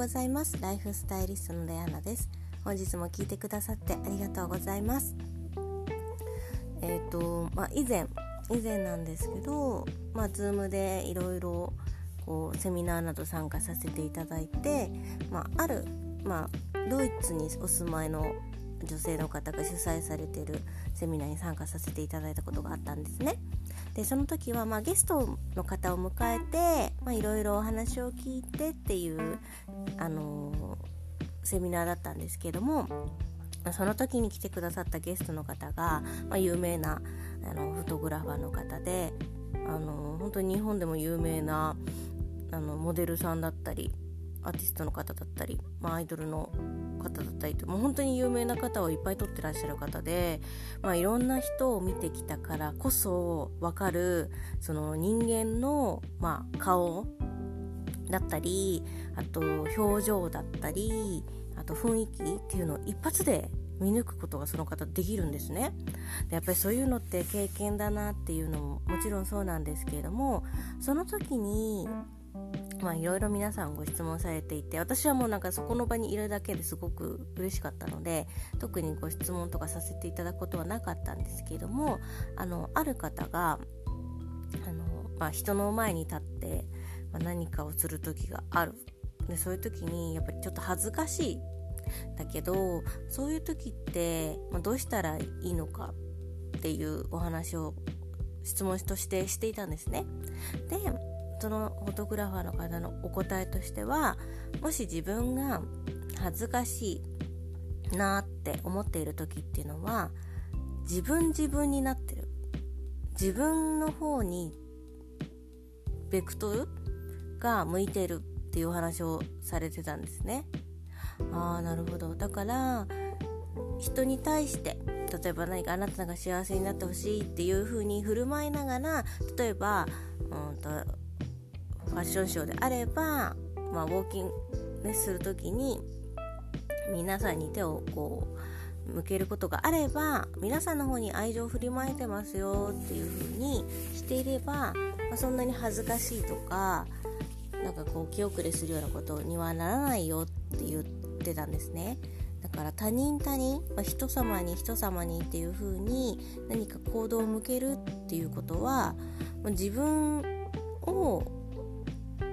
ございます。ライフスタイリストのレアナです。本日も聞いてくださってありがとうございます。えっ、ー、とまあ以前以前なんですけどまあ Zoom でいろいろこうセミナーなど参加させていただいてまああるまあドイツにお住まいの女性の方が主催されているセミナーに参加させていただいたことがあったんですね。でその時は、まあ、ゲストの方を迎えていろいろお話を聞いてっていう、あのー、セミナーだったんですけどもその時に来てくださったゲストの方が、まあ、有名なあのフォトグラファーの方で、あのー、本当に日本でも有名なあのモデルさんだったりアーティストの方だったり、まあ、アイドルの方だったりともう本当に有名な方をいっぱい撮ってらっしゃる方で、まあ、いろんな人を見てきたからこそ分かるその人間の、まあ、顔だったりあと表情だったりあと雰囲気っていうのを一発で見抜くことがその方できるんですね。でやっぱりそういうのって経験だなっていうのももちろんそうなんですけれどもその時にまあいろいろ皆さんご質問されていて私はもうなんかそこの場にいるだけですごく嬉しかったので特にご質問とかさせていただくことはなかったんですけれどもあのある方があの、まあ、人の前に立って、まあ、何かをする時があるでそういう時にやっぱりちょっと恥ずかしいだけどそういう時って、まあ、どうしたらいいのかっていうお話を質問としてしていたんですね。でそのフォトグラファーの方のお答えとしてはもし自分が恥ずかしいなって思っている時っていうのは自分自分になってる。自分の方にベクトルが向いてるっていうお話をされてたんですね。ああなるほど。だから人に対して例えば何かあなたが幸せになってほしいっていう風に振る舞いながら例えば、うんとファッションショーであれば、まあ、ウォーキング、ね、する時に皆さんに手をこう向けることがあれば皆さんの方に愛情を振りまいてますよっていう風にしていれば、まあ、そんなに恥ずかしいとかなんかこう気遅れするようなことにはならないよって言ってたんですね。だから他人他人、まあ、人様に人様にっていう風に何か行動を向けるっていうことは自分を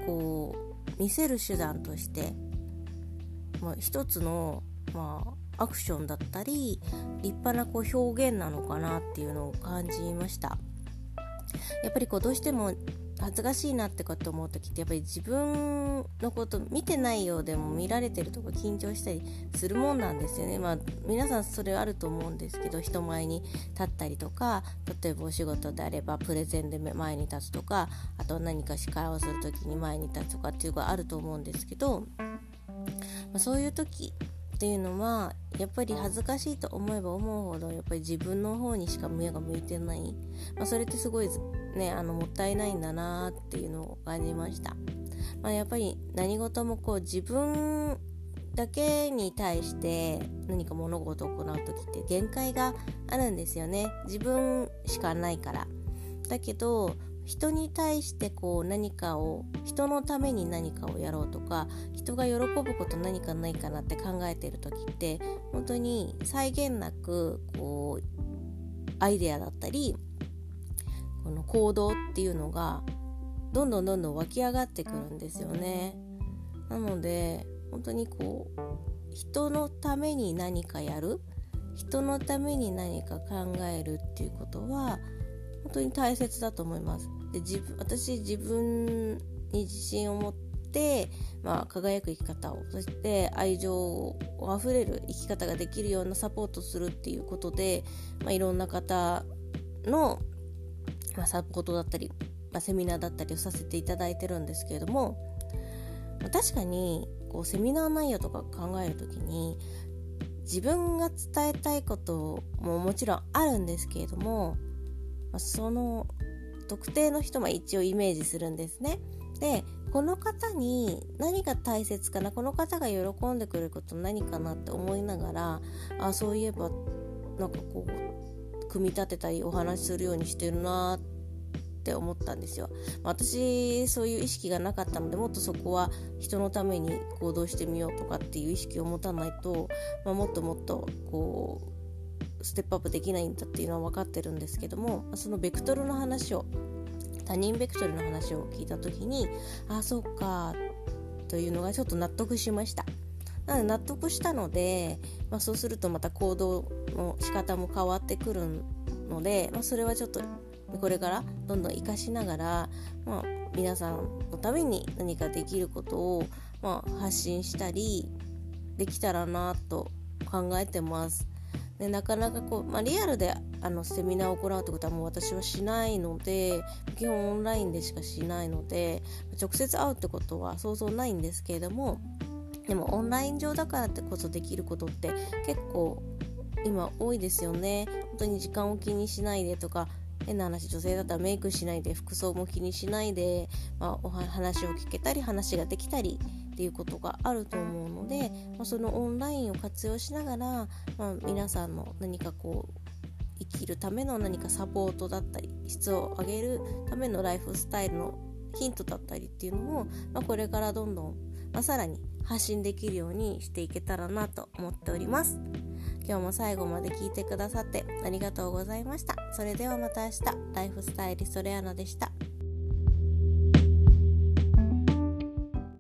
こう見せる手段として、まあ、一つの、まあ、アクションだったり立派なこう表現なのかなっていうのを感じました。やっぱりこうどうしても恥ずかしいなってこと思う時ってやっぱり自分のこと見てないようでも見られてるとか緊張したりするもんなんですよね。まあ皆さんそれあると思うんですけど人前に立ったりとか例えばお仕事であればプレゼンで前に立つとかあと何か司会をする時に前に立つとかっていうのがあると思うんですけど、まあ、そういう時っていうのはやっぱり恥ずかしいと思えば思うほどやっぱり自分の方にしか目が向いてない、まあ、それってすごいねあのもったいないんだなっていうのを感じました、まあ、やっぱり何事もこう自分だけに対して何か物事を行う時って限界があるんですよね。自分しかないから。だけど人に対してこう何かを人のために何かをやろうとか人が喜ぶこと何かないかなって考えてる時って本当に際限なくこうアイデアだったりこの行動っていうのがどんどんどんどん湧き上がってくるんですよね。なので本当にこう人のために何かやる人のために何か考えるっていうことは本当に大切だと思います。で自分私自分に自信を持って、まあ、輝く生き方を。そして愛情あふれる生き方ができるようなサポートするっていうことで、まあ、いろんな方の、まあ、サポートだったり、まあ、セミナーだったりをさせていただいてるんですけれども、まあ、確かにこうセミナー内容とか考える時に自分が伝えたいことももちろんあるんですけれども、まあ、その特定の人も一応イメージするんですね。でこの方に何が大切かなこの方が喜んでくれること何かなって思いながらあそういえばなんかこう組み立てたりお話しするようにしてるなって思ったんですよ。私そういう意識がなかったのでもっとそこは人のために行動してみようとかっていう意識を持たないと、まあ、もっともっとこうステップアップできないんだっていうのは分かってるんですけどもそのベクトルの話を他人ベクトルの話を聞いた時にああそっかというのがちょっと納得しました。なので納得したので、まあ、そうするとまた行動の仕方も変わってくるので、まあ、それはちょっとこれからどんどん活かしながら、まあ、皆さんのために何かできることを、まあ、発信したりできたらなと考えてます。でなかなかこう、まあ、リアルであのセミナーを行うってことはもう私はしないので基本オンラインでしかしないので直接会うってことは想像ないんですけれどもでもオンライン上だからってこそできることって結構今多いですよね。本当に時間を気にしないでとか変な話女性だったらメイクしないで服装も気にしないで、まあ、お話を聞けたり話ができたりっていうことがあると思うので、まあ、そのオンラインを活用しながら、まあ、皆さんの何かこう生きるための何かサポートだったり質を上げるためのライフスタイルのヒントだったりっていうのも、まあ、これからどんどん、まあ、さらに発信できるようにしていけたらなと思っております。今日も最後まで聞いてくださってありがとうございました。それではまた明日。ライフスタイリストレアナでした。